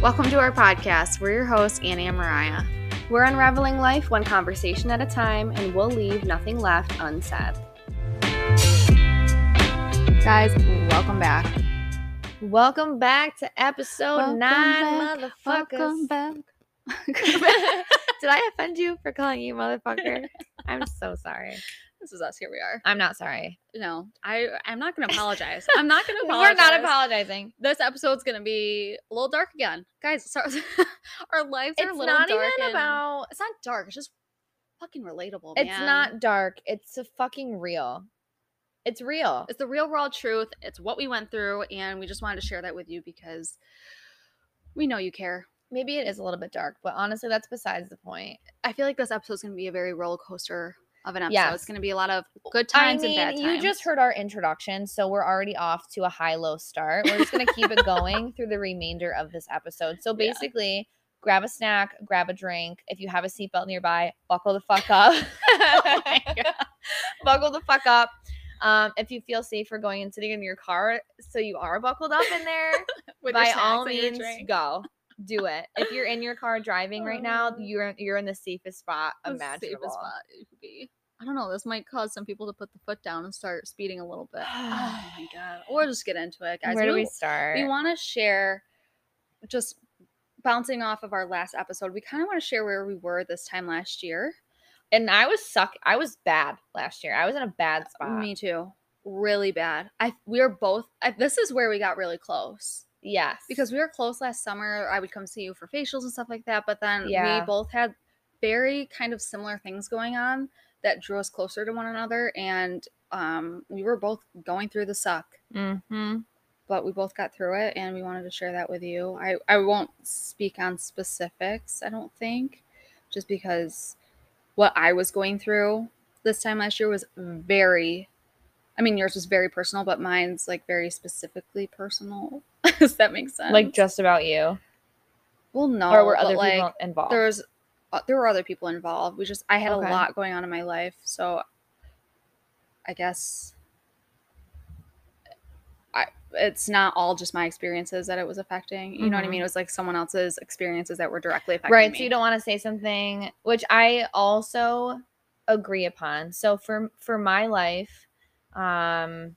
Welcome to our podcast. We're your hosts, Annie and Mariah. We're unraveling life one conversation at a time, and we'll leave nothing left unsaid. Guys, welcome back. Welcome back to episode Welcome nine, back, motherfuckers. Welcome back. Did I offend you for calling you motherfucker? I'm so sorry. This is us. Here we are. I'm not sorry. No, I I'm not gonna apologize. I'm not gonna We're apologize. not apologizing. This episode's gonna be a little dark again, guys. So, our lives are a little not dark. even about. It's not dark. It's just fucking relatable. It's man. not dark. It's a fucking real. It's real. It's the real world truth. It's what we went through, and we just wanted to share that with you because we know you care. Maybe it is a little bit dark, but honestly, that's besides the point. I feel like this episode's gonna be a very roller coaster of an episode. Yes. It's gonna be a lot of good times I mean, and bad times. you just heard our introduction, so we're already off to a high low start. We're just gonna keep it going through the remainder of this episode. So Yeah. basically, grab a snack, grab a drink. If you have a seatbelt nearby, buckle the fuck up. Oh buckle the fuck up. Um, if you feel safer going and sitting in your car, so you are buckled up in there, With by all means, go. Do it. If you're in your car driving right now, Oh. you're you're in the safest spot The imaginable. safest spot it could be. I don't know. This might cause some people to put the foot down and start speeding a little bit. oh my god! Or just get into it, guys. Where do we we start? we want to share just bouncing off of our last episode. We kind of want to share where we were this time last year. and I was suck. I was bad last year. I was in a bad spot. Me too. Really bad. I we were both. I, this is where we got really close yes, because we were close last summer. I would come see you for facials and stuff like that. But then Yeah. we both had very kind of similar things going on that drew us closer to one another, and um, we were both going through the suck. hmm But we both got through it, and we wanted to share that with you. I I won't speak on specifics. I don't think, just because what I was going through this time last year was very. I mean, yours was very personal, but mine's like very specifically personal. Does that make sense? like just about you, well, no, or were other like, people involved? there was uh, there were other people involved. We just I had Okay. a lot going on in my life, so I guess I it's not all just my experiences that it was affecting. You know what I Mhm. mean? It was like someone else's experiences that were directly affecting right. me. So you don't want to say something, which I also agree upon. So for for my life, um,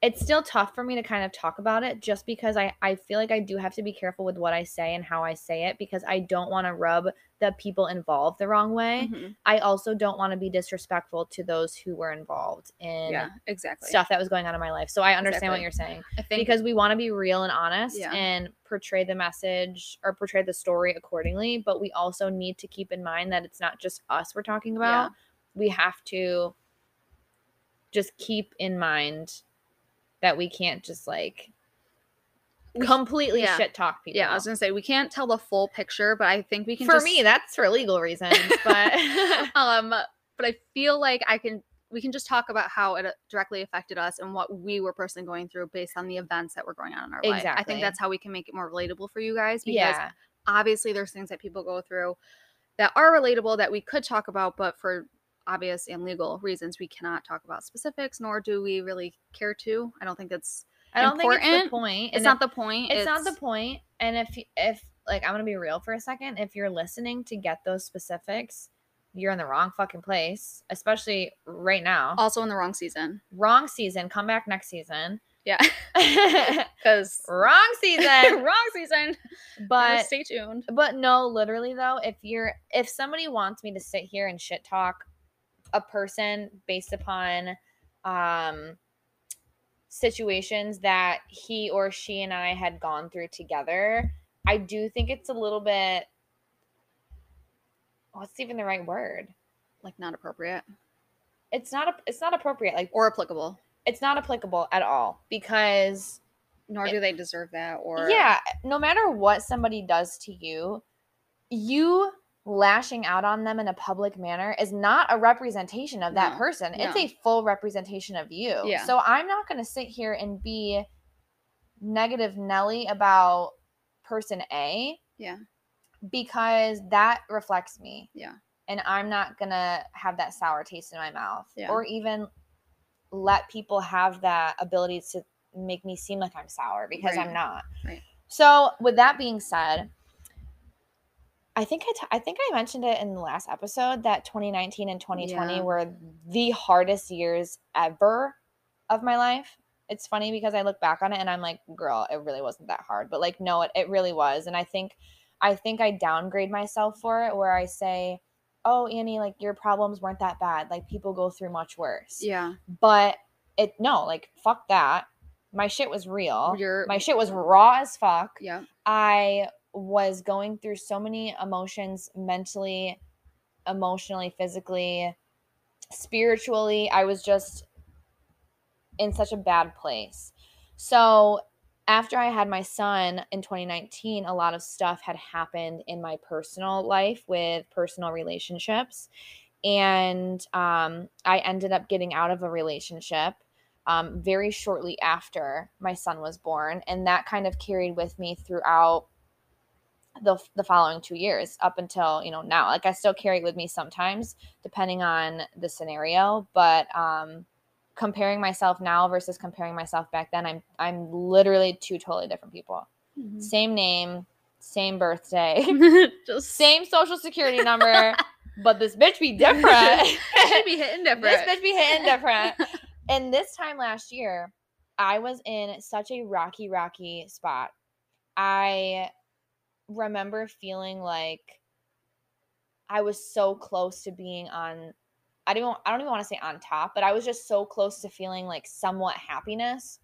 it's still tough for me to kind of talk about it, just because I I feel like I do have to be careful with what I say and how I say it, because I don't want to rub the people involved the wrong way. Mhm. I also don't want to be disrespectful to those who were involved in Yeah, exactly. stuff that was going on in my life. So I understand what you're saying I think because we want to be real and honest Yeah. and portray the message or portray the story accordingly, but we also need to keep in mind that it's not just us we're talking about. We have to just keep in mind that we can't just like completely yeah. shit talk people. yeah, I was gonna say we can't tell the full picture, but I think we can. for just, me, that's for legal reasons, but um, but I feel like I can. We can just talk about how it uh, directly affected us and what we were personally going through based on the events that were going on in our life. I think that's how we can make it more relatable for you guys because yeah. obviously there's things that people go through that are relatable that we could talk about, but for obvious and legal reasons, we cannot talk about specifics, nor do we really care to. I don't think that's I don't think it's the point. it's and not if- the point. it's, not the point. and if if like i'm gonna be real for a second if you're listening to get those specifics you're in the wrong fucking place especially right now Also in the wrong season. wrong season come back next season Yeah, because wrong season wrong season. But stay tuned. but no literally though if you're if somebody wants me to sit here and shit talk a person based upon um situations that he or she and I had gone through together, I do think it's a little bit what's even the right word? Like not appropriate It's not a, it's not appropriate. Like or applicable. it's not applicable at all because Nor do they deserve that. Or yeah, no matter what somebody does to you, you lashing out on them in a public manner is not a representation of that No, person. It's no. a full representation of you. Yeah. So I'm not going to sit here and be negative Nelly about person A Yeah. because that reflects me. Yeah. And I'm not going to have that sour taste in my mouth Yeah. or even let people have that ability to make me seem like I'm sour because Right. I'm not. Right. So, with that being said, I think I, t- I think I mentioned it in the last episode that 2019 and 2020 Yeah. were the hardest years ever of my life. It's funny because I look back on it and I'm like, girl, it really wasn't that hard. But like, no, it, it really was. And I think I think I downgrade myself for it where I say, Oh, Annie, like your problems weren't that bad. Like people go through much worse. Yeah. But it no, like fuck that. My shit was real. You're My shit was raw as fuck. yeah. I was going through so many emotions mentally, emotionally, physically, spiritually. I was just in such a bad place. So, after I had my son in 2019, a lot of stuff had happened in my personal life with personal relationships. And um, I ended up getting out of a relationship um, very shortly after my son was born. And that kind of carried with me throughout the, the following two years up until you know now like i still carry it with me sometimes depending on the scenario but um comparing myself now versus comparing myself back then i'm i'm literally two totally different people Mhm. same name same birthday Just same social security number but this bitch be different should be hitting different. this bitch be hitting different and this time last year i was in such a rocky rocky spot i remember feeling like i was so close to being on i don't i don't even want to say on top but i was just so close to feeling like somewhat happiness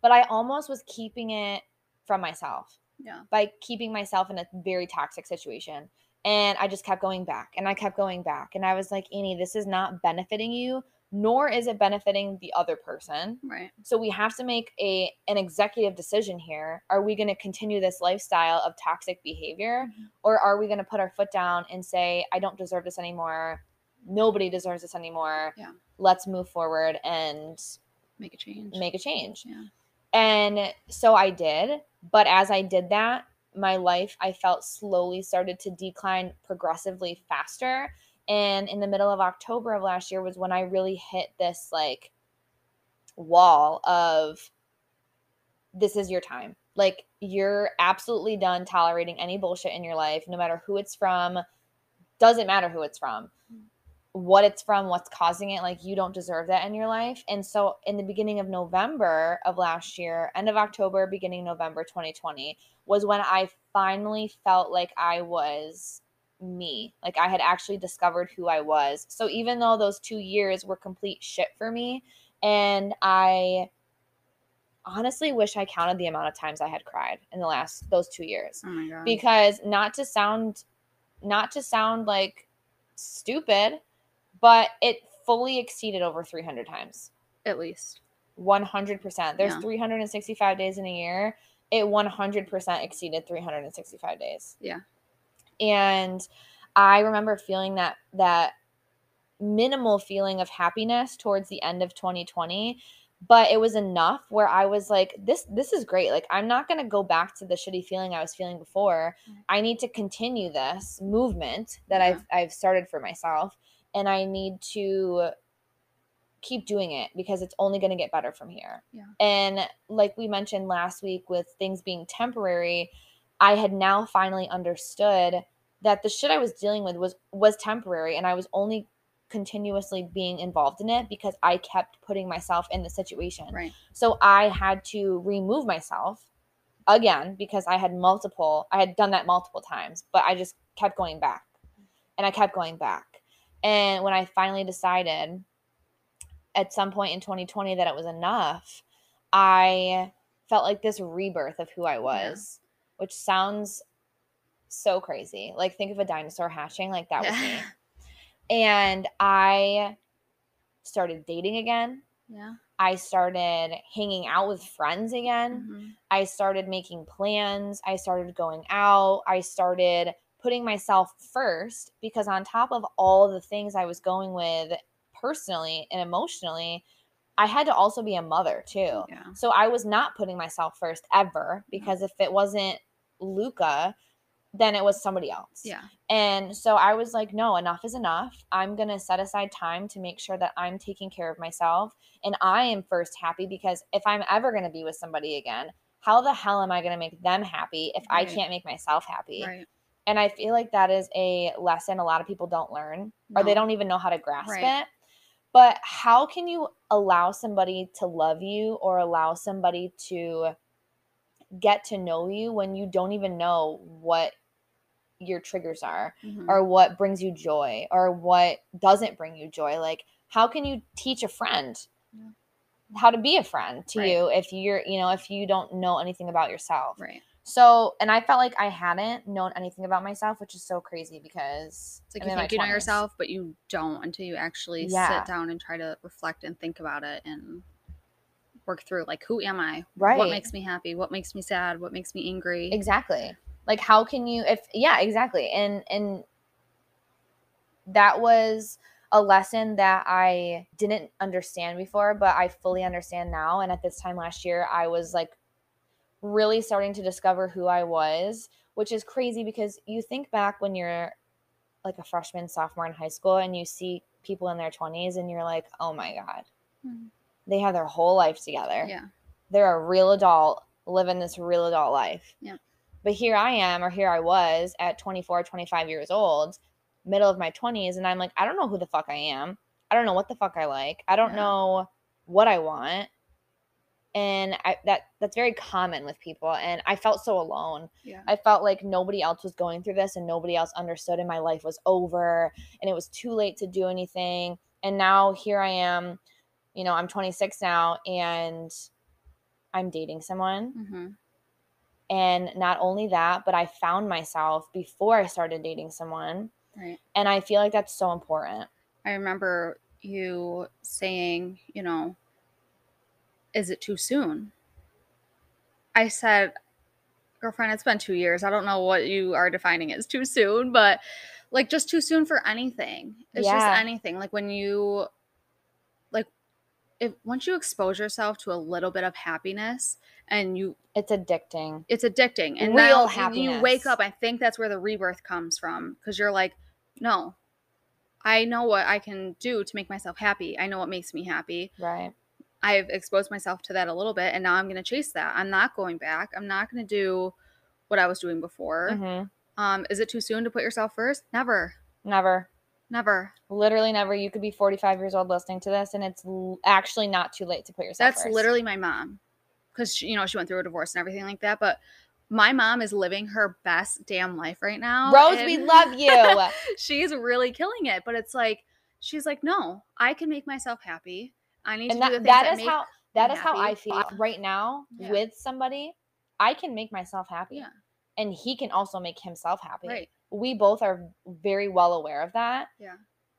but i almost was keeping it from myself Yeah. by keeping myself in a very toxic situation. And I just kept going back and I kept going back. And I was like, Annie, this is not benefiting you, nor is it benefiting the other person. Right. So we have to make a an executive decision here. Are we going to continue this lifestyle of toxic behavior Mhm. or are we going to put our foot down and say I don't deserve this anymore? Nobody deserves this anymore. Yeah. Let's move forward and Make a change. make a change. Yeah. And so I did. But as I did that, my life I felt slowly started to decline progressively faster. And in the middle of October of last year was when I really hit this like wall of this is your time. Like you're absolutely done tolerating any bullshit in your life, no matter who it's from. Doesn't matter who it's from what it's from, what's causing it. Like, you don't deserve that in your life. And so, in the beginning of November of last year, end of October, beginning November 2020, was when I finally felt like I was me. Like, I had actually discovered who I was. So, even though those two years were complete shit for me, and I honestly wish I counted the amount of times I had cried in the last those two years Oh my god. because not to sound not to sound like stupid but it fully exceeded over 300 times At least. 100% there's Yeah. 365 days in a year it 100% exceeded 365 days Yeah. And i remember feeling that that minimal feeling of happiness towards the end of 2020 but it was enough where i was like this this is great like i'm not going to go back to the shitty feeling i was feeling before Mm. i need to continue this movement that Yeah. i've i've started for myself and i need to keep doing it because it's only going to get better from here Yeah. and like we mentioned last week with things being temporary i had now finally understood that the shit i was dealing with was was temporary and i was only continuously being involved in it because i kept putting myself in the situation Right. so I had to remove myself again because I had multiple, I had done that multiple times, but I just kept going back and I kept going back. And when I finally decided at some point in 2020 that it was enough, I felt like this rebirth of who I was, which sounds so crazy. Like, think of a dinosaur hatching, like that was me. And I started dating again. Yeah. I started hanging out with friends again. Mhm. I started making plans. I started going out. I started putting myself first because, on top of all the things I was going with personally and emotionally, I had to also be a mother too. Yeah. So I was not putting myself first ever because if it wasn't Luca, then it was somebody else. Yeah. And so I was like, no, enough is enough. I'm going to set aside time to make sure that I'm taking care of myself and I am first happy because if I'm ever going to be with somebody again, how the hell am I going to make them happy if I can't make myself happy? Right. And I feel like that is a lesson a lot of people don't learn or they don't even know how to grasp Right. it. But how can you allow somebody to love you or allow somebody to get to know you when you don't even know what your triggers are Mhm. or what brings you joy or what doesn't bring you joy? Like, how can you teach a friend Yeah. how to be a friend to Right. you if you're, you know, if you don't know anything about yourself? right. So, and I felt like I hadn't known anything about myself, which is so crazy because It's like I'm you think you know yourself, but you don't until you actually Yeah. sit down and try to reflect and think about it and work through like who am I? Right. What makes me happy? What makes me sad? What makes me angry? Exactly. Like how can you if yeah, exactly. And and that was a lesson that I didn't understand before, but I fully understand now. And at this time last year, I was like really starting to discover who I was, which is crazy because you think back when you're like a freshman, sophomore in high school and you see people in their 20s and you're like, "Oh my god. Mhm. They have their whole life together." Yeah. they're a real adult living this real adult life. Yeah. But here I am, or here I was at 24, 25 years old, middle of my 20s, and I'm like, I don't know who the fuck I am. I don't know what the fuck I like. I don't Yeah. know what I want. And I, that that's very common with people. And I felt so alone. Yeah. I felt like nobody else was going through this and nobody else understood, and my life was over, and it was too late to do anything. And now here I am, you know, I'm 26 now, and I'm dating someone. hmm And not only that, but I found myself before I started dating someone. Right. And I feel like that's so important. I remember you saying, you know, is it too soon? I said, girlfriend, it's been two years. I don't know what you are defining as too soon, but like just too soon for anything. It's Yeah. just anything. Like when you, if once you expose yourself to a little bit of happiness and you It's addicting. it's addicting. And Real now you- wake up i think that's where the rebirth comes from because you're like no i know what i can do to make myself happy. I know what makes me happy. Right. i've exposed myself to that a little bit and now i'm going to chase that. I'm not going back. I'm not going to do what i was doing before. Hmm um is it too soon to put yourself first? Never. Never. Never Literally never. You could be 45 years old listening to this, and it's l- actually not too late to put yourself that's first. literally my mom because you know she went through a divorce and everything like that but my mom is living her best damn life right now Rose, and- we love you. she's really killing it. But it's like she's like, no, I can make myself happy. I need and to do the things that that is make how that is how I feel right now Yeah. with somebody. I can make myself happy. Yeah. And he can also make himself happy. right. We both are very well aware of that. Yeah.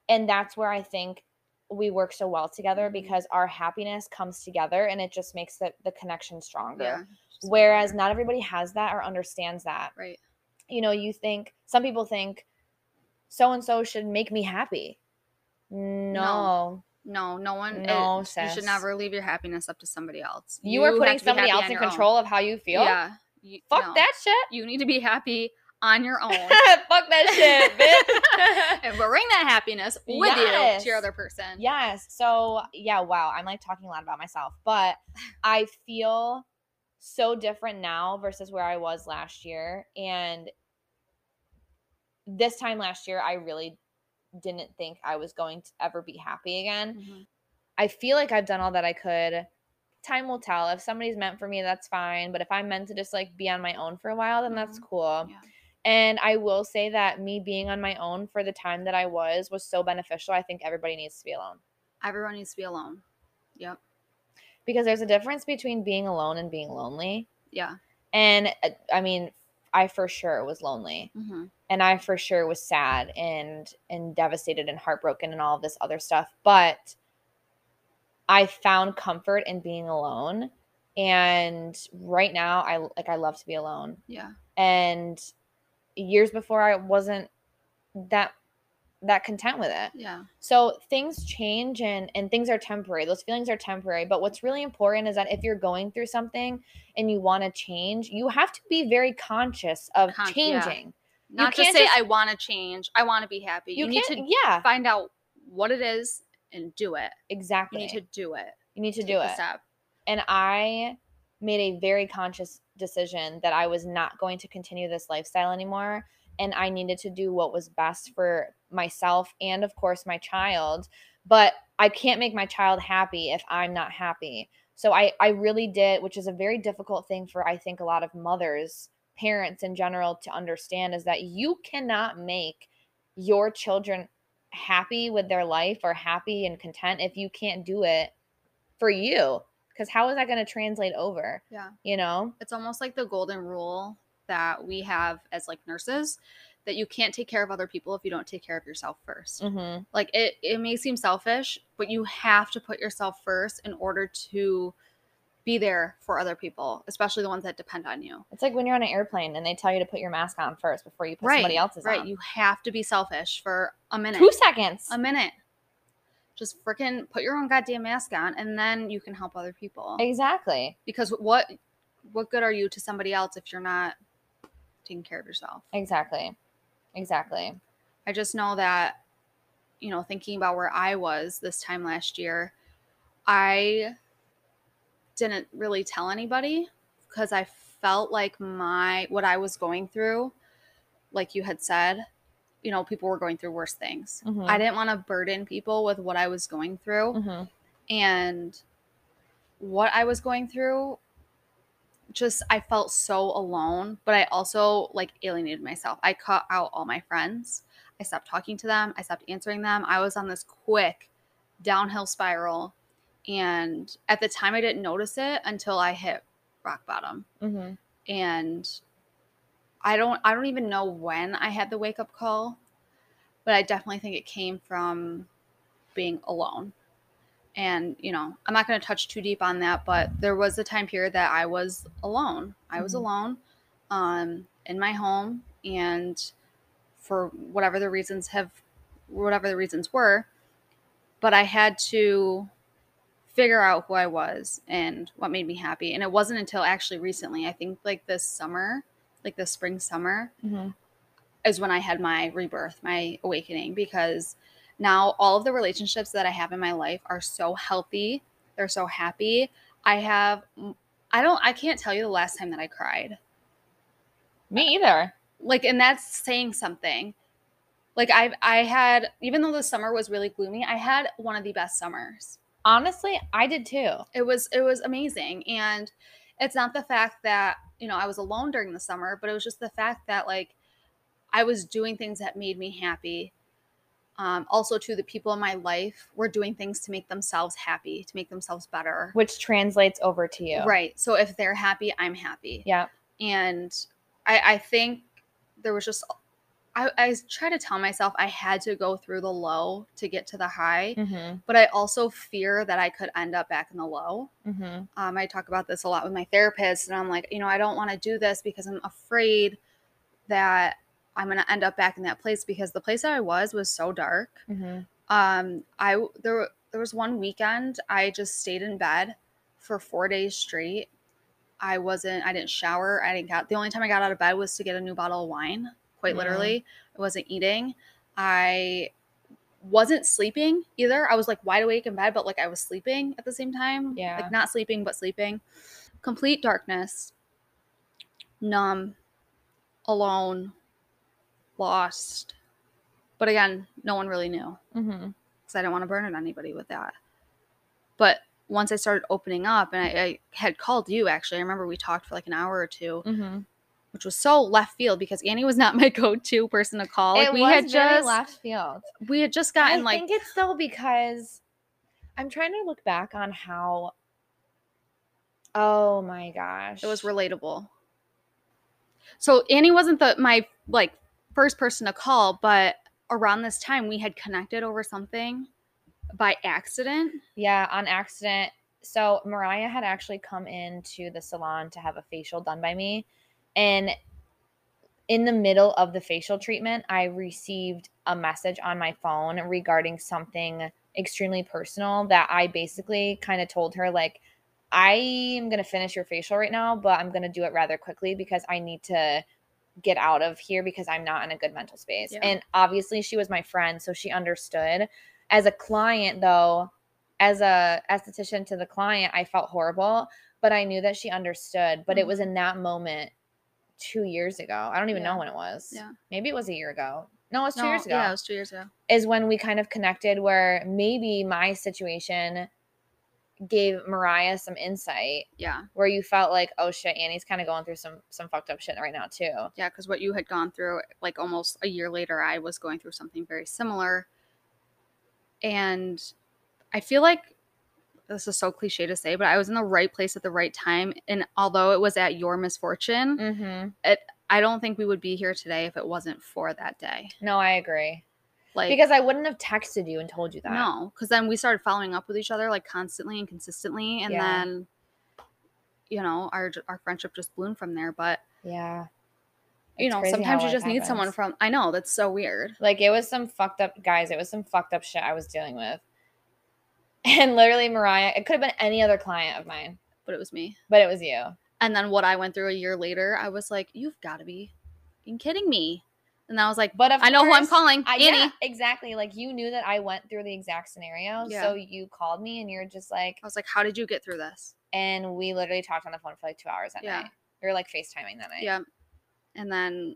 And that's where I think we work so well together Mhm. because our happiness comes together and it just makes the, the connection stronger. Yeah. Whereas whatever. not everybody has that or understands that. right. You know, you think some people think so and so should make me happy. No. No, no one. No, it- you should never leave your happiness up to somebody else. You, are putting somebody else in your own. control of how you feel. Yeah. You- Fuck no. that shit. You need to be happy on your own. Fuck that shit, bitch. and bring that happiness with you to your other person. yes. So, yeah, wow. I'm like talking a lot about myself, but I feel so different now versus where I was last year. And this time last year, I really didn't think I was going to ever be happy again. Mhm. I feel like I've done all that I could. Time will tell. If somebody's meant for me, that's fine. But if I'm meant to just like be on my own for a while, then that's Mhm. cool. Yeah. And I will say that me being on my own for the time that I was was so beneficial. I think everybody needs to be alone Everyone needs to be alone. Yep. because there's a difference between being alone and being lonely. Yeah. And uh, I mean, I for sure was lonely hmm and I for sure was sad and and devastated and heartbroken and all this other stuff. But I found comfort in being alone. And right now I like I love to be alone. Yeah. And years before I wasn't that that content with it. Yeah. So things change and and things are temporary. Those feelings are temporary, but what's really important is that if you're going through something and you want to change, you have to be very conscious of Con- yeah. changing. Not just can't say just- I want to change. I want to be happy. You, You, need to yeah, find out what it is and do it. Exactly. You need to do it. you need to Take do it. Step. And I made a very conscious decision that I was not going to continue this lifestyle anymore and I needed to do what was best for myself and of course my child but I can't make my child happy if I'm not happy. So I I really did which is a very difficult thing for I think a lot of mothers parents in general to understand is that you cannot make your children happy with their life or happy and content if you can't do it for you because how is that going to translate over Yeah. you know It's almost like the golden rule that we have as like nurses that you can't take care of other people if you don't take care of yourself 1st mm-hmm. Like it it may seem selfish, but you have to put yourself first in order to be there for other people, especially the ones that depend on you. it's like when you're on an airplane and they tell you to put your mask on first before you put somebody else's right. on Right. You have to be selfish for a minute. two seconds a minute. Just freaking put your own goddamn mask on and then you can help other people. exactly Because what what good are you to somebody else if you're not taking care of yourself? exactly exactly I just know that, you know, thinking about where I was this time last year, I didn't really tell anybody because I felt like my what I was going through, like you had said, you know, people were going through worse things. Mhm. I didn't want to burden people with what I was going through mm-hmm. and what I was going through just I felt so alone, but I also like alienated myself. I cut out all my friends. I stopped talking to them. I stopped answering them. I was on this quick downhill spiral and at the time I didn't notice it until I hit rock bottom. Mm-hmm. And I don't I don't even know when I had the wake up call, but I definitely think it came from being alone. And, you know, I'm not going to touch too deep on that, but there was a time period that I was alone. I was Mhm. alone um, in my home. And for whatever the reasons have, whatever the reasons were, but I had to figure out who I was and what made me happy. And it wasn't until actually recently, I think like this summer, like the spring, summer, Mm-hmm. is when I had my rebirth, my awakening, because now all of the relationships that I have in my life are so healthy. They're so happy. I have, I don't, I can't tell you the last time that I cried. me either Like, and that's saying something. Like I, I had, even though the summer was really gloomy, I had one of the best summers. honestly i did too It was, it was amazing. And it's not the fact that, you know, I was alone during the summer, but it was just the fact that like I was doing things that made me happy. Um, also, to the people in my life were doing things to make themselves happy, to make themselves better. which translates over to you Right. So if they're happy, I'm happy. yeah And I, I think there was just, I, I try to tell myself I had to go through the low to get to the high, mm-hmm. but I also fear that I could end up back in the low. Mm-hmm. Um, I talk about this a lot with my therapist, and I'm like, you know, I don't want to do this because I'm afraid that I'm going to end up back in that place because the place that I was was so dark. Mm-hmm. Um, I there there was one weekend I just stayed in bed for four days straight. I wasn't. I didn't shower. I didn't get. The only time I got out of bed was to get a new bottle of wine. Quite Mhm. literally, I wasn't eating. I wasn't sleeping either. I was like wide awake in bed, but like I was sleeping at the same time. Yeah. Like not sleeping, but sleeping. Complete darkness. Numb. Alone. Lost. But again, no one really knew Mm-hmm. because I didn't want to burden anybody with that. But once I started opening up, and I, I had called you actually, I remember we talked for like an hour or two, Mm-hmm. Which was so left field because Annie was not my go-to person to call. Like it we was had very just left field. we had just I gotten like I think it's though because I'm trying to look back on how. Oh my gosh! it was relatable. So Annie wasn't the my like first person to call, but around this time we had connected over something by accident. Yeah, on accident. So Mariah had actually come into the salon to have a facial done by me. And in the middle of the facial treatment, I received a message on my phone regarding something extremely personal that I basically kind of told her, like, I am going to finish your facial right now, but I'm going to do it rather quickly because I need to get out of here because I'm not in a good mental space. Yeah. And obviously, she was my friend, so she understood. As a client, though, as a esthetician to the client, I felt horrible. but I knew that she understood. But it Mhm. was in that moment two years ago. I don't even Yeah. know when it was. Yeah. Maybe it was a year ago. No, it was two No, years ago. Yeah, it was two years ago. Is when we kind of connected where maybe my situation gave Mariah some insight Yeah. where you felt like, oh shit, Annie's kind of going through some some fucked up shit right now too. Yeah, because what you had gone through, like almost a year later, I was going through something very similar. And I feel like this is so cliche to say, but I was in the right place at the right time. And although it was at your misfortune, Mm-hmm. I don't think we would be here today if it wasn't for that day. No, I agree. Like, because I wouldn't have texted you and told you that. no, because then we started following up with each other like constantly and consistently. And Yeah. then, you know, our, our friendship just bloomed from there. But, Yeah. you It's know, sometimes you just need someone from, I know, that's so weird. Like it was some fucked up guys. It was some fucked up shit I was dealing with. And literally, Mariah, it could have been any other client of mine, But it was me. but it was you. And then what I went through a year later, I was like, "You've got to be fucking kidding me!" And I was like, But of "I know who I'm course, calling, I, Annie." yeah, exactly. Like you knew that I went through the exact scenario, Yeah. so you called me and you're just like, I was like, "How did you get through this?" and we literally talked on the phone for like two hours that Yeah. night. We were like FaceTiming that night. Yeah. And then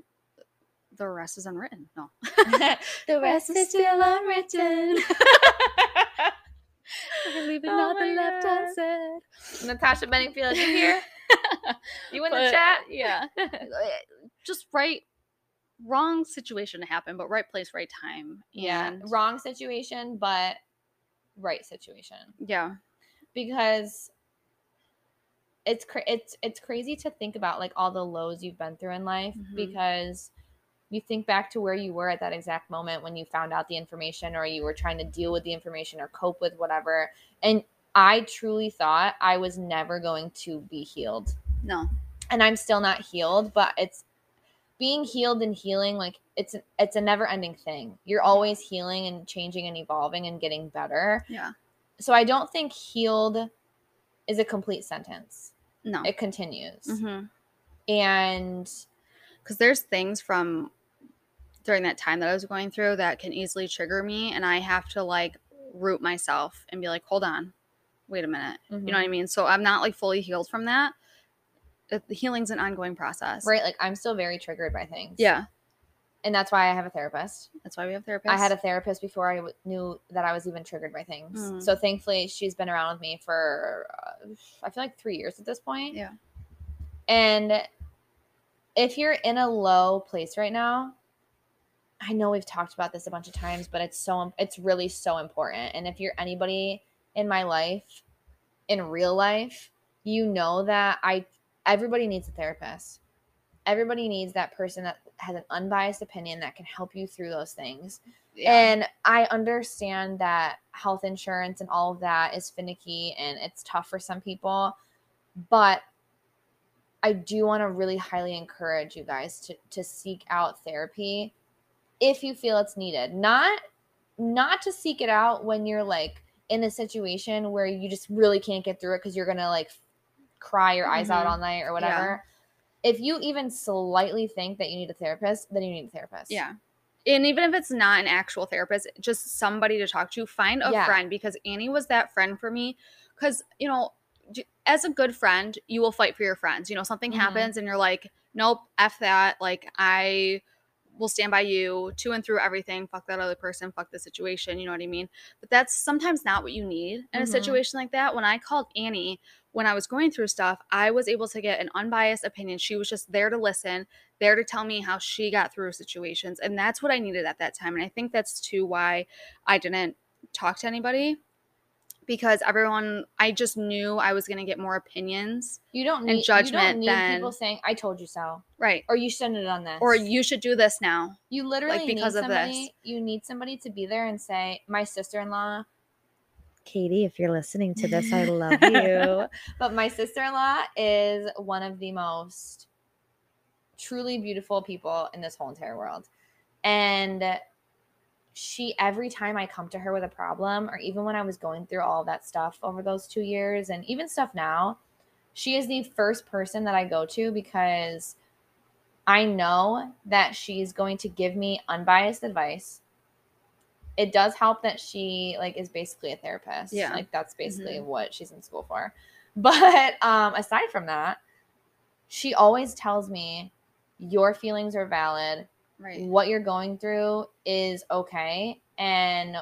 the rest is unwritten. No, the rest is still unwritten. leaving Oh nothing left God. unsaid. Natasha Bedingfield, you here? You in the chat? Yeah. Just right, wrong situation to happen, but right place, right time. yeah. And Wrong situation, but right situation. yeah, because it's cra- it's it's crazy to think about like all the lows you've been through in life Mhm. because you think back to where you were at that exact moment when you found out the information or you were trying to deal with the information or cope with whatever and I truly thought I was never going to be healed. No, and I'm still not healed but it's being healed and healing like it's it's a never ending thing. You're always healing and changing and evolving and getting better. Yeah, so I don't think healed is a complete sentence. no. It continues. hmm And because there's things from during that time that I was going through that can easily trigger me, and I have to like root myself and be like, hold on, wait a minute. You know what I mean? So I'm not like fully healed from that. The healing's an ongoing process. right? Like I'm still very triggered by things. Yeah. And that's why I have a therapist. That's why we have therapists. I had a therapist before I w- knew that I was even triggered by things. Mm. So thankfully, she's been around with me for, uh, I feel like three years at this point. Yeah. And if you're in a low place right now, I know we've talked about this a bunch of times, but it's so it's really so important. And if you're anybody in my life, in real life, you know that I everybody needs a therapist. Everybody needs that person that has an unbiased opinion that can help you through those things. Yeah. And I understand that health insurance and all of that is finicky and it's tough for some people, but I do want to really highly encourage you guys to to seek out therapy if you feel it's needed. Not not to seek it out when you're like in a situation where you just really can't get through it because you're gonna like cry your eyes out Mhm. all night or whatever. If you even slightly think that you need a therapist, then you need a therapist. yeah. And even if it's not an actual therapist, just somebody to talk to, find a Yeah. friend because Annie was that friend for me. Because, you know, as a good friend, you will fight for your friends. You know, something Mhm. happens and you're like, nope, F that. Like, I will stand by you to and through everything. Fuck that other person. Fuck the situation. You know what I mean? But that's sometimes not what you need in a Mhm. situation like that. When I called Annie, when I was going through stuff, I was able to get an unbiased opinion. She was just there to listen, there to tell me how she got through situations. And that's what I needed at that time. And I think that's too why I didn't talk to anybody because everyone, I just knew I was going to get more opinions. You don't and need you judgment don't need then- people saying, "I told you so," Right. or "You shouldn't have done this," Or you should do this now. You literally like, because need of this. You need somebody to be there and say, "My sister-in-law." Katie, if you're listening to this, I love you. but my sister-in-law is one of the most truly beautiful people in this whole entire world, and she every time I come to her with a problem, or even when I was going through all that stuff over those two years, and even stuff now, she is the first person that I go to because I know that she's going to give me unbiased advice. it does help that she like is basically a therapist. Yeah. Like that's basically Mhm. what she's in school for. But um aside from that, she always tells me your feelings are valid. Right. What you're going through is okay and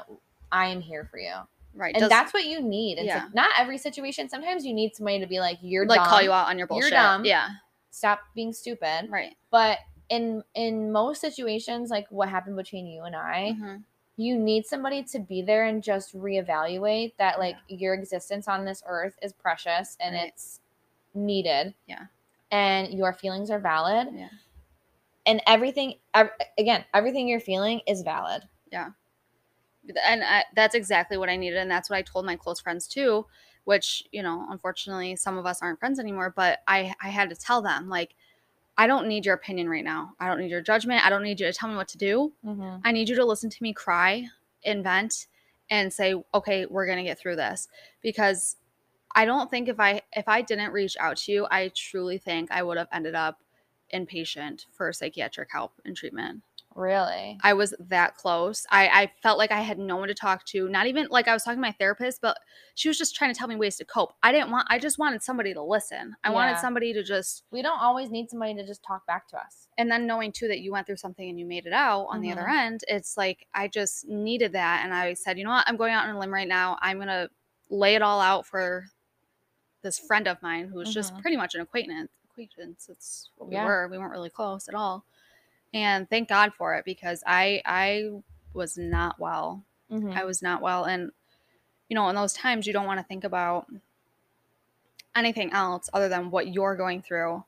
I am here for you. Right. And Does- that's what you need. It's Yeah. like not every situation. Sometimes you need somebody to be like, you're like call you out on your bullshit. You're dumb. Yeah. Stop being stupid. Right. But in in most situations, like what happened between you and I, Mhm. you need somebody to be there and just reevaluate that like your existence on this earth is precious and Right. it's needed. Yeah. And your feelings are valid. Yeah. And everything ev- again, everything you're feeling is valid. Yeah and I, that's exactly what I needed, and that's what I told my close friends too. Which you know, unfortunately, some of us aren't friends anymore. But I I had to tell them like, I don't need your opinion right now. I don't need your judgment. I don't need you to tell me what to do. Mm-hmm. I need you to listen to me cry, invent, and say, okay, we're gonna get through this. Because I don't think if I if I didn't reach out to you, I truly think I would have ended up inpatient for psychiatric help and treatment. Really? I was that close. I, I felt like I had no one to talk to. Not even like I was talking to my therapist, but she was just trying to tell me ways to cope. I didn't want. I just wanted somebody to listen. I wanted somebody to just. We don't always need somebody to just talk back to us. And then knowing too that you went through something and you made it out on the other end, it's like I just needed that. And I said, you know what? I'm going out on a limb right now. I'm gonna lay it all out for this friend of mine who was just Mhm. pretty much an acquaintance. Acquaintance. It's what we Yeah. were. We weren't really close at all. And thank God for it because I I was not well. Mm-hmm. I was not well. And, you know, in those times, you don't want to think about anything else other than what you're going through.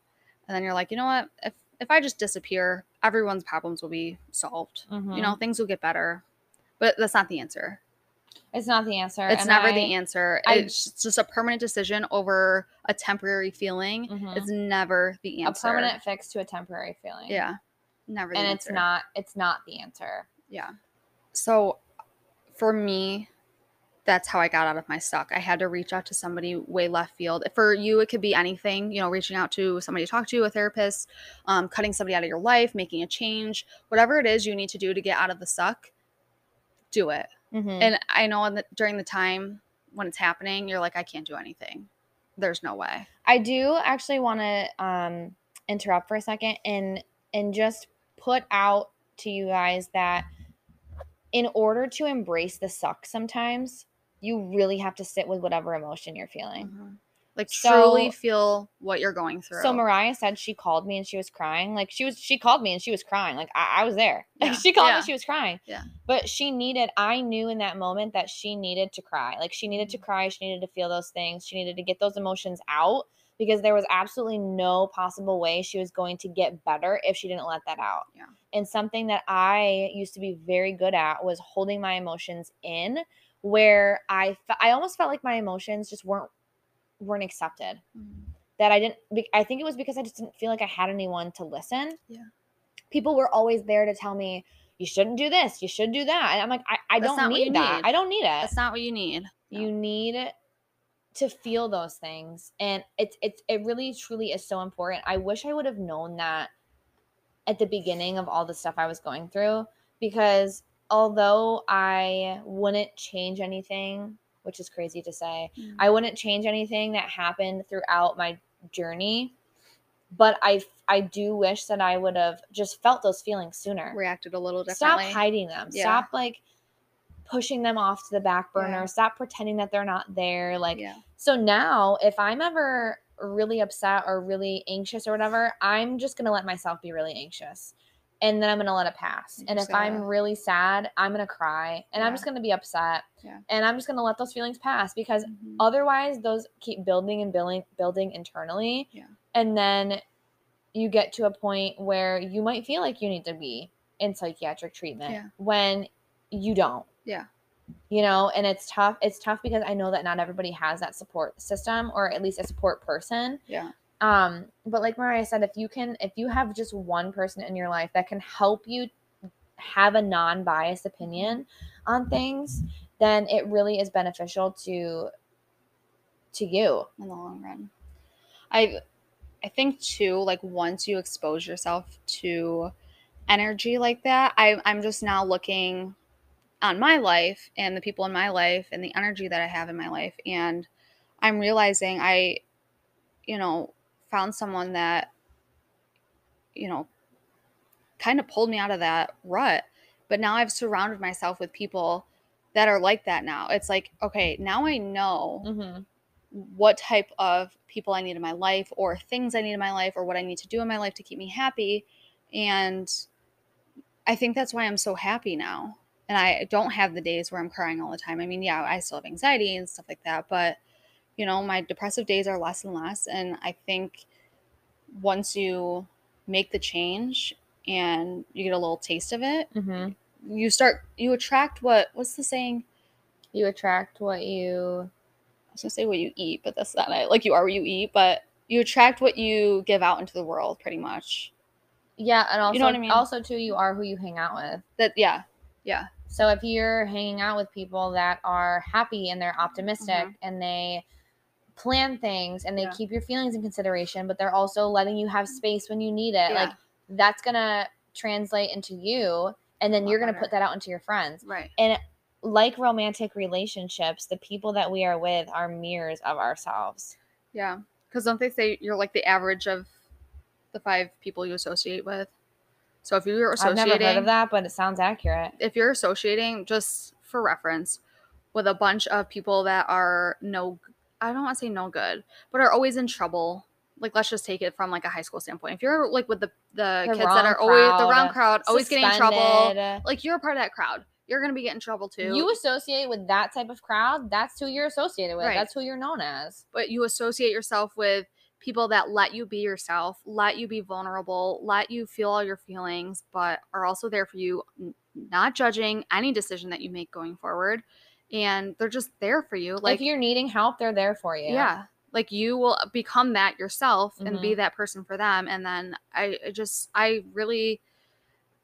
And then you're like, you know what? If, if I just disappear, everyone's problems will be solved. Mm-hmm. You know, things will get better. But that's not the answer. It's not the answer. It's and never I- the answer. I- it's just a permanent decision over a temporary feeling. Mhm. It's never the answer. a permanent fix to a temporary feeling. Yeah. Never the and it's answer. not. It's not the answer. Yeah. So for me, that's how I got out of my stuck. I had to reach out to somebody way left field. For you, it could be anything, you know, reaching out to somebody to talk to, a therapist, um, cutting somebody out of your life, making a change, whatever it is you need to do to get out of the suck, do it. Mm-hmm. And I know in the, during the time when it's happening, you're like, I can't do anything. There's no way. I do actually want to um, interrupt for a second and and just put out to you guys that in order to embrace the suck sometimes you really have to sit with whatever emotion you're feeling. Like So- truly feel what you're going through. So Mariah said she called me and she was crying. Like she was she called me and she was crying. Like I, I was there. Like Yeah. she called Yeah. me, she was crying. Yeah. But she needed I knew in that moment that she needed to cry. Like she needed Mm-hmm. to cry, she needed to feel those things, she needed to get those emotions out because there was absolutely no possible way she was going to get better if she didn't let that out. Yeah. And something that I used to be very good at was holding my emotions in where I fe- I almost felt like my emotions just weren't weren't accepted Mhm. that I didn't. I think it was because I just didn't feel like I had anyone to listen. Yeah. People were always there to tell me you shouldn't do this, you should do that, and I'm like, I, I That's don't not what you need that. need. I don't need it. That's not what you need. No. You need to feel those things, and it's it's it really truly is so important. I wish I would have known that at the beginning of all the stuff I was going through because although I wouldn't change anything, which is crazy to say, Mm. I wouldn't change anything that happened throughout my journey, but I I do wish that I would have just felt those feelings sooner. reacted a little differently. Stop hiding them. Yeah. Stop like pushing them off to the back burner. Yeah. Stop pretending that they're not there. Like yeah. so now if I'm ever really upset or really anxious or whatever, I'm just gonna let myself be really anxious. And then I'm gonna let it pass. And if I'm really sad, I'm gonna cry and I'm just gonna be upset. Yeah. And I'm just gonna let those feelings pass because Mhm. otherwise those keep building and building building internally Yeah. and then you get to a point where you might feel like you need to be in psychiatric treatment Yeah. when you don't Yeah. you know and it's tough it's tough because i know that not everybody has that support system or at least a support person Yeah. Um but like mariah said if you can if you have just one person in your life that can help you have a non-biased opinion on things then it really is beneficial to to you in the long run. I I think too, like once you expose yourself to energy like that, I I'm just now looking on my life and the people in my life and the energy that I have in my life. And I'm realizing I, you know, found someone that, you know, kind of pulled me out of that rut. But now I've surrounded myself with people that are like that now. It's like, okay, now I know Mm-hmm. what type of people I need in my life or things I need in my life or what I need to do in my life to keep me happy. And I think that's why I'm so happy now. And I don't have the days where I'm crying all the time. I mean, yeah, I still have anxiety and stuff like that, but you know, my depressive days are less and less. And I think once you make the change and you get a little taste of it, Mm-hmm. you start, you attract what, what's the saying? You attract what you. I was gonna say what you eat, but that's not it. Like you are what you eat, but you attract what you give out into the world, pretty much. Yeah, and also, You know what I mean? also too, you are who you hang out with. That yeah, yeah, So if you're hanging out with people that are happy and they're optimistic Mhm. and they plan things and they Yeah. keep your feelings in consideration, but they're also letting you have mm-hmm. space when you need it, yeah, like that's gonna translate into you, and then you're gonna better. put that out into your friends. right, And like romantic relationships, the people that we are with are mirrors of ourselves. yeah. Because don't they say you're like the average of the five people you associate with? So if you're associating, I've never heard of that, but it sounds accurate. if you're associating, just for reference, with a bunch of people that are no, I don't want to say no good, but are always in trouble. Like let's just take it from like a high school standpoint. If you're like with the the, The kids that are always the crowd, wrong crowd, always getting in trouble, like you're a part of that crowd. You're gonna be getting in trouble too. You associate with that type of crowd, that's who you're associated with. Right. That's who you're known as. but you associate yourself with people that let you be yourself, let you be vulnerable, let you feel all your feelings, but are also there for you, not judging any decision that you make going forward. And they're just there for you. Like if you're needing help, they're there for you. yeah. Like you will become that yourself and be Mhm. that person for them. And then I I just, I really,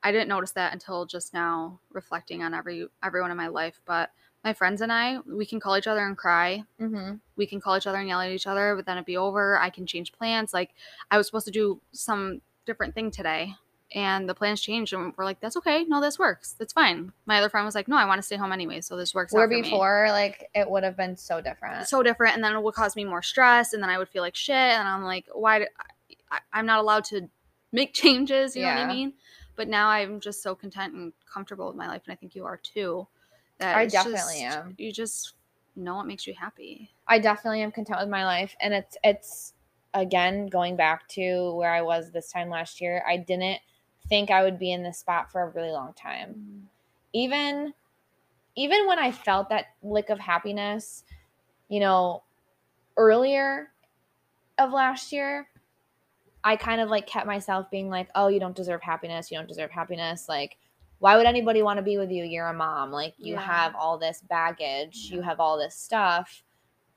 I didn't notice that until just now reflecting on every everyone in my life. But my friends and I, we can call each other and cry Mm-hmm. we can call each other and yell at each other, but then it'd be over. I can change plans. Like I was supposed to do some different thing today and the plans changed and we're like, that's okay. No, this works. That's fine. My other friend was like, no, I want to stay home anyway. So this works. Where out for me." before, like it would have been so different. so different. And then it would cause me more stress. And then I would feel like shit. And I'm like, why? Do, I, I'm not allowed to make changes. You know what I mean? But now I'm just so content and comfortable with my life. And I think you are too. That I definitely just- am. You just know what makes you happy. I definitely am content with my life, and it's it's again going back to where I was this time last year. I didn't think I would be in this spot for a really long time. Mm-hmm. even even when I felt that lick of happiness, you know, earlier of last year, I kind of like kept myself being like, "Oh, you don't deserve happiness. You don't deserve happiness." Like, why would anybody want to be with you? You're a mom. Like, you Yeah. have all this baggage. You have all this stuff.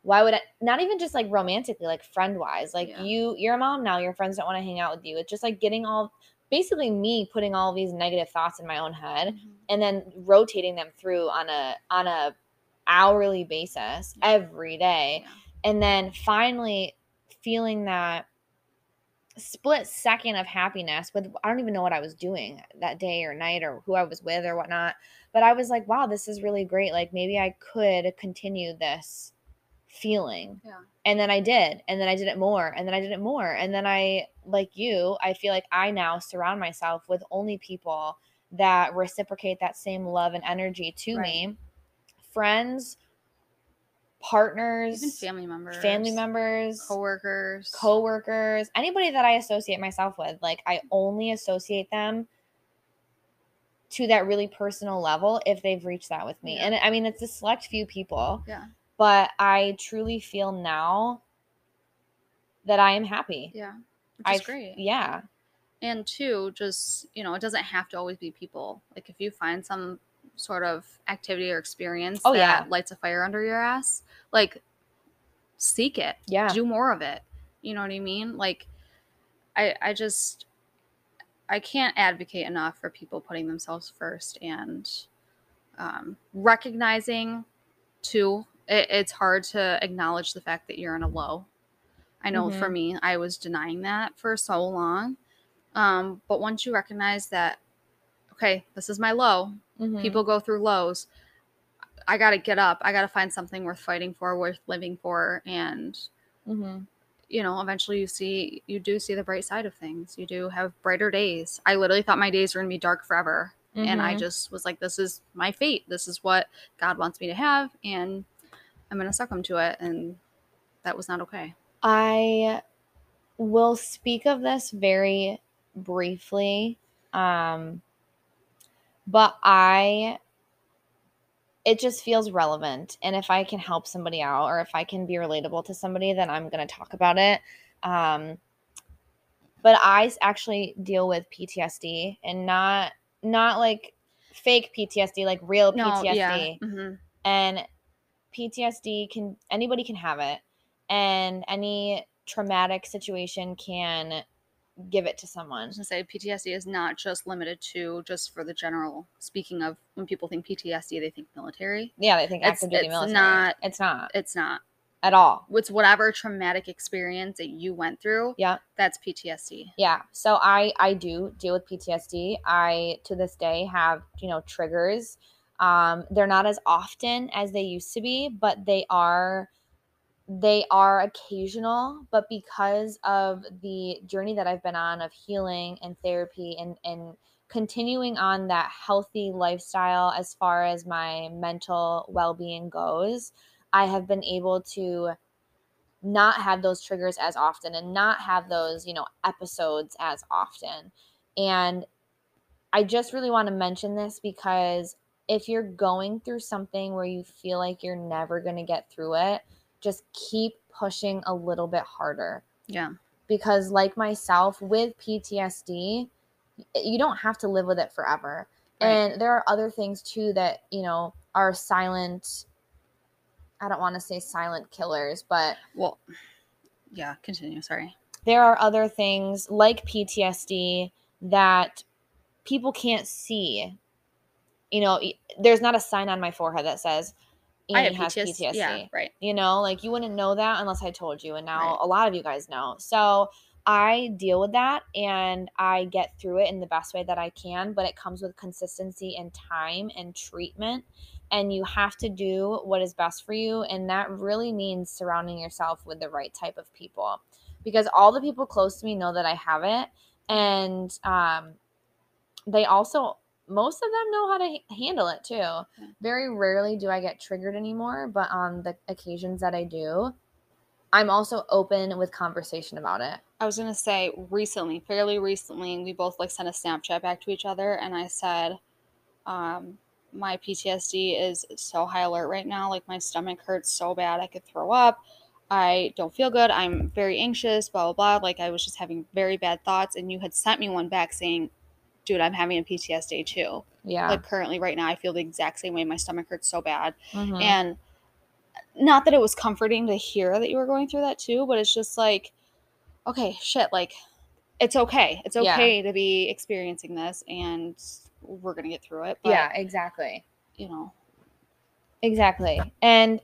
Why would it not even just like romantically, like friend wise? Like Yeah. you, you're a mom now. Your friends don't want to hang out with you. It's just like getting all, basically me putting all these negative thoughts in my own head Mhm. and then rotating them through on a on a hourly basis every day Yeah. and then finally feeling that split second of happiness with i don't even know what i was doing that day or night or who i was with or whatnot but i was like wow this is really great like maybe i could continue this feeling Yeah. and then i did and then i did it more and then i did it more and then i like you i feel like i now surround myself with only people that reciprocate that same love and energy to Right. me friends partners Even family members. family members coworkers. coworkers, anybody that I associate myself with, like I only associate them to that really personal level if they've reached that with me. Yeah. And I mean, it's a select few people, yeah. But I truly feel now that I am happy. Yeah. Which I great. Yeah. And two, just, you know, it doesn't have to always be people. Like if you find some sort of activity or experience Oh, that yeah. lights a fire under your ass, like seek it. Yeah. Do more of it. You know what I mean? Like I I just I can't advocate enough for people putting themselves first and um, recognizing too it, it's hard to acknowledge the fact that you're in a low i know for Mhm. me i was denying that for so long um, but once you recognize that okay, this is my low. Mhm. People go through lows. I got to get up. I got to find something worth fighting for, worth living for. And, Mhm. you know, eventually you see, you do see the bright side of things. You do have brighter days. I literally thought my days were going to be dark forever. And I Mhm. just was like, this is my fate. This is what God wants me to have. And I'm going to succumb to it. And that was not okay. I will speak of this very briefly. Um, but I, it just feels relevant. And if I can help somebody out or if I can be relatable to somebody, then I'm going to talk about it. Um, but I actually deal with PTSD and not, not like fake PTSD, like real No, PTSD yeah. hmm and PTSD can anybody can have it and any traumatic situation can give it to I someone. was gonna say PTSD is not just limited to just for the general. Speaking of when people think PTSD, they think military. Yeah, they think It's- active duty military. it's military. not- it's not It's not. at all. It's whatever traumatic experience that you went through. Yeah. that's PTSD. Yeah. So I I do deal with PTSD. I to this day have, you know, triggers. Um they're not as often as they used to be, but they are they are occasional, but because of the journey that I've been on of healing and therapy and and continuing on that healthy lifestyle as far as my mental well-being goes, I have been able to not have those triggers as often and not have those, you know, episodes as often. And I just really want to mention this because if you're going through something where you feel like you're never going to get through it, just keep pushing a little bit harder. Yeah, Because, like myself, with PTSD, you don't have to live with it forever. Right. And there are other things too that, you know, are silent. I don't want to say silent killers, but well, yeah. Continue. Sorry. there are other things like PTSD that people can't see. You know, there's not a sign on my forehead that says I Annie have has PTSD. PTSD. Yeah, right. You know, like you wouldn't know that unless I told you. And now Right. a lot of you guys know. So I deal with that and I get through it in the best way that I can, but it comes with consistency and time and treatment. And you have to do what is best for you. And that really means surrounding yourself with the right type of people. Because all the people close to me know that I have it. And um, they also, most of them know how to h- handle it too. Very rarely do I get triggered anymore, but on the occasions that I do, I'm also open with conversation about it. I was gonna say recently, fairly recently, we both like sent a Snapchat back to each other, and I said, um, "My PTSD is so high alert right now. Like my stomach hurts so bad, I could throw up. I don't feel good. I'm very anxious. Blah blah blah. Like I was just having very bad thoughts." And you had sent me one back saying, "Dude, I'm having a PTSD too. Yeah. Like currently, right now, I feel the exact same way. My stomach hurts so bad." Mhm. And not that it was comforting to hear that you were going through that too, but it's just like, okay, shit, like it's okay. It's Yeah. okay to be experiencing this and we're going to get through it. But, yeah, exactly. you know, Exactly. And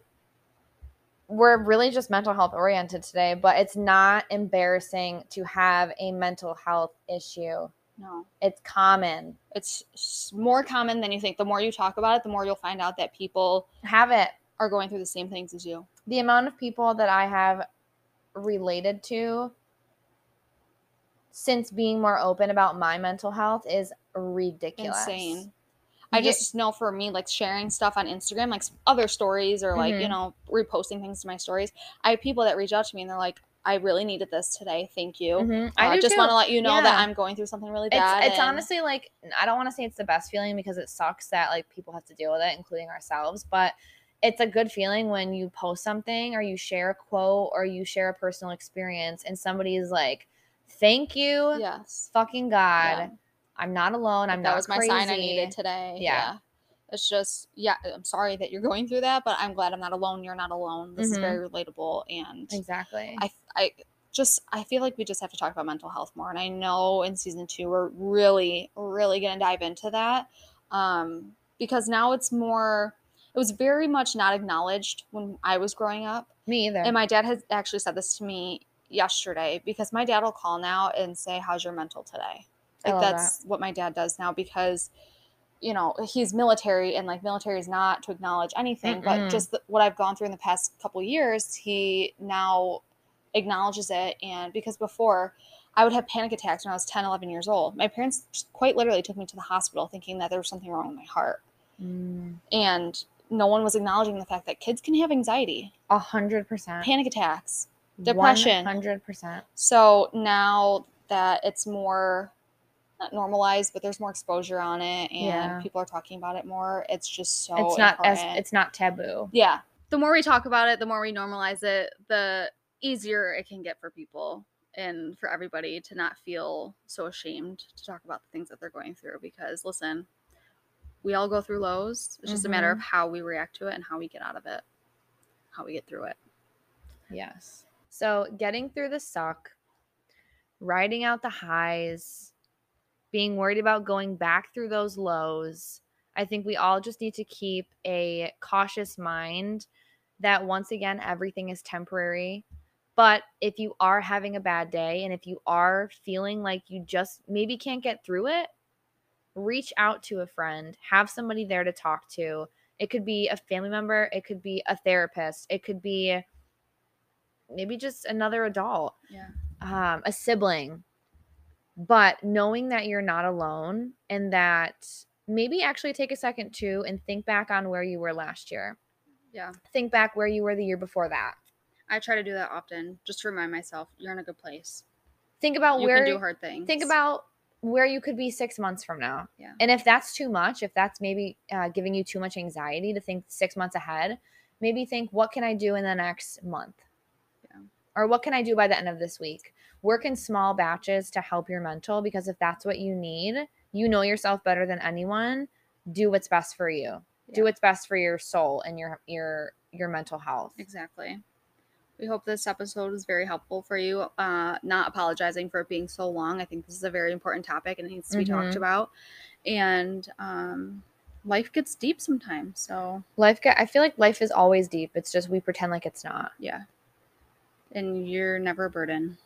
we're really just mental health oriented today, but it's not embarrassing to have a mental health issue. No, It's common. it's more common than you think. The more you talk about it, the more you'll find out that people Have it. are going through the same things as you. The amount of people that I have related to since being more open about my mental health is ridiculous. Insane. I just know for me, like sharing stuff on Instagram, like other stories or like, you Mhm. know, reposting things to my stories. I have people that reach out to me and they're like, I really needed this today. Thank you. Mhm. I I just want to let you know that I'm going through something really bad. it's it's and- honestly like I don't want to say it's the best feeling because it sucks that like people have to deal with it, including ourselves. But it's a good feeling when you post something or you share a quote or you share a personal experience and somebody is like, "Thank you, yes. fucking God, Yeah. I'm not alone. I'm not that not was my crazy." sign I needed today. Yeah. It's just, yeah, I'm sorry that you're going through that, but I'm glad I'm not alone. You're not alone. This is Mhm. very relatable. And Exactly. I, I just, I feel like we just have to talk about mental health more. And I know in season two, we're really, really going to dive into that. Um, because now it's more, it was very much not acknowledged when I was growing up. Me either. And my dad has actually said this to me yesterday because my dad will call now and say, How's your mental today? Like that's what my dad does now because you know, he's military and like military is not to acknowledge anything, Mm-mm. but just the, what I've gone through in the past couple years, he now acknowledges it and because before I would have panic attacks when I was 10, 11 years old. My parents quite literally took me to the hospital thinking that there was something wrong with my heart. Mm, And no one was acknowledging the fact that kids can have anxiety, A hundred percent. panic attacks. depression. Hundred percent. So now that it's more not normalized, but there's more exposure on it and Yeah. people are talking about it more, it's just so It's not as it's not taboo. yeah. The more we talk about it, the more we normalize it, the easier it can get for people and for everybody to not feel so ashamed to talk about the things that they're going through because listen, we all go through lows. It's just a matter of mm-hmm. how we react to it and how we get out of it. How we get through it. Yes. So getting through the suck, riding out the highs, being worried about going back through those lows. I think we all just need to keep a cautious mind that once again, everything is temporary. But if you are having a bad day and if you are feeling like you just maybe can't get through it, reach out to a friend, have somebody there to talk to. It could be a family member, it could be a therapist, it could be maybe just another adult, Yeah. um, a sibling. But knowing that you're not alone and that maybe actually take a second too and think back on where you were last year. Yeah. Think back where you were the year before that. I try to do that often just to remind myself you're in a good place. Think about You where can do hard things. think about where you could be six months from now. Yeah. And if that's too much, if that's maybe uh, giving you too much anxiety to think six months ahead, maybe think, what can I do in the next month? Yeah. Or what can I do by the end of this week? Work in small batches to help your mental because if that's what you need, you know yourself better than anyone. Do what's best for you. Do what's best for your soul and your your your mental health. Exactly. We hope this episode was very helpful for you. Uh, not apologizing for it being so long. I think this is a very important topic and it needs to be talked Mhm. about. And um, life gets deep sometimes. So, Life get I feel like life is always deep. It's just we pretend like it's not. yeah. And you're never a burden.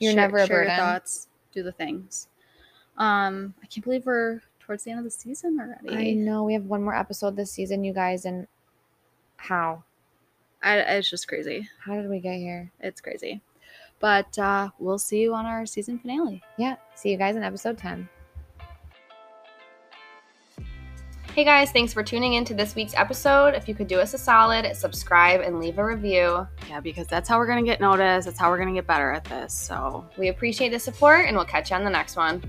You're Share- never a share burden. Your thoughts, do the things. Um, I can't believe we're towards the end of the season already. I know we have one more episode this season, you guys, and how? I, it's just crazy. How did we get here? It's crazy. But uh, we'll see you on our season finale. Yeah. See you guys in episode 10. Hey guys, thanks for tuning in to this week's episode. If you could do us a solid, subscribe and leave a review. Yeah, because that's how we're going to get noticed. That's how we're going to get better at this. So, We appreciate the support and we'll catch you on the next one.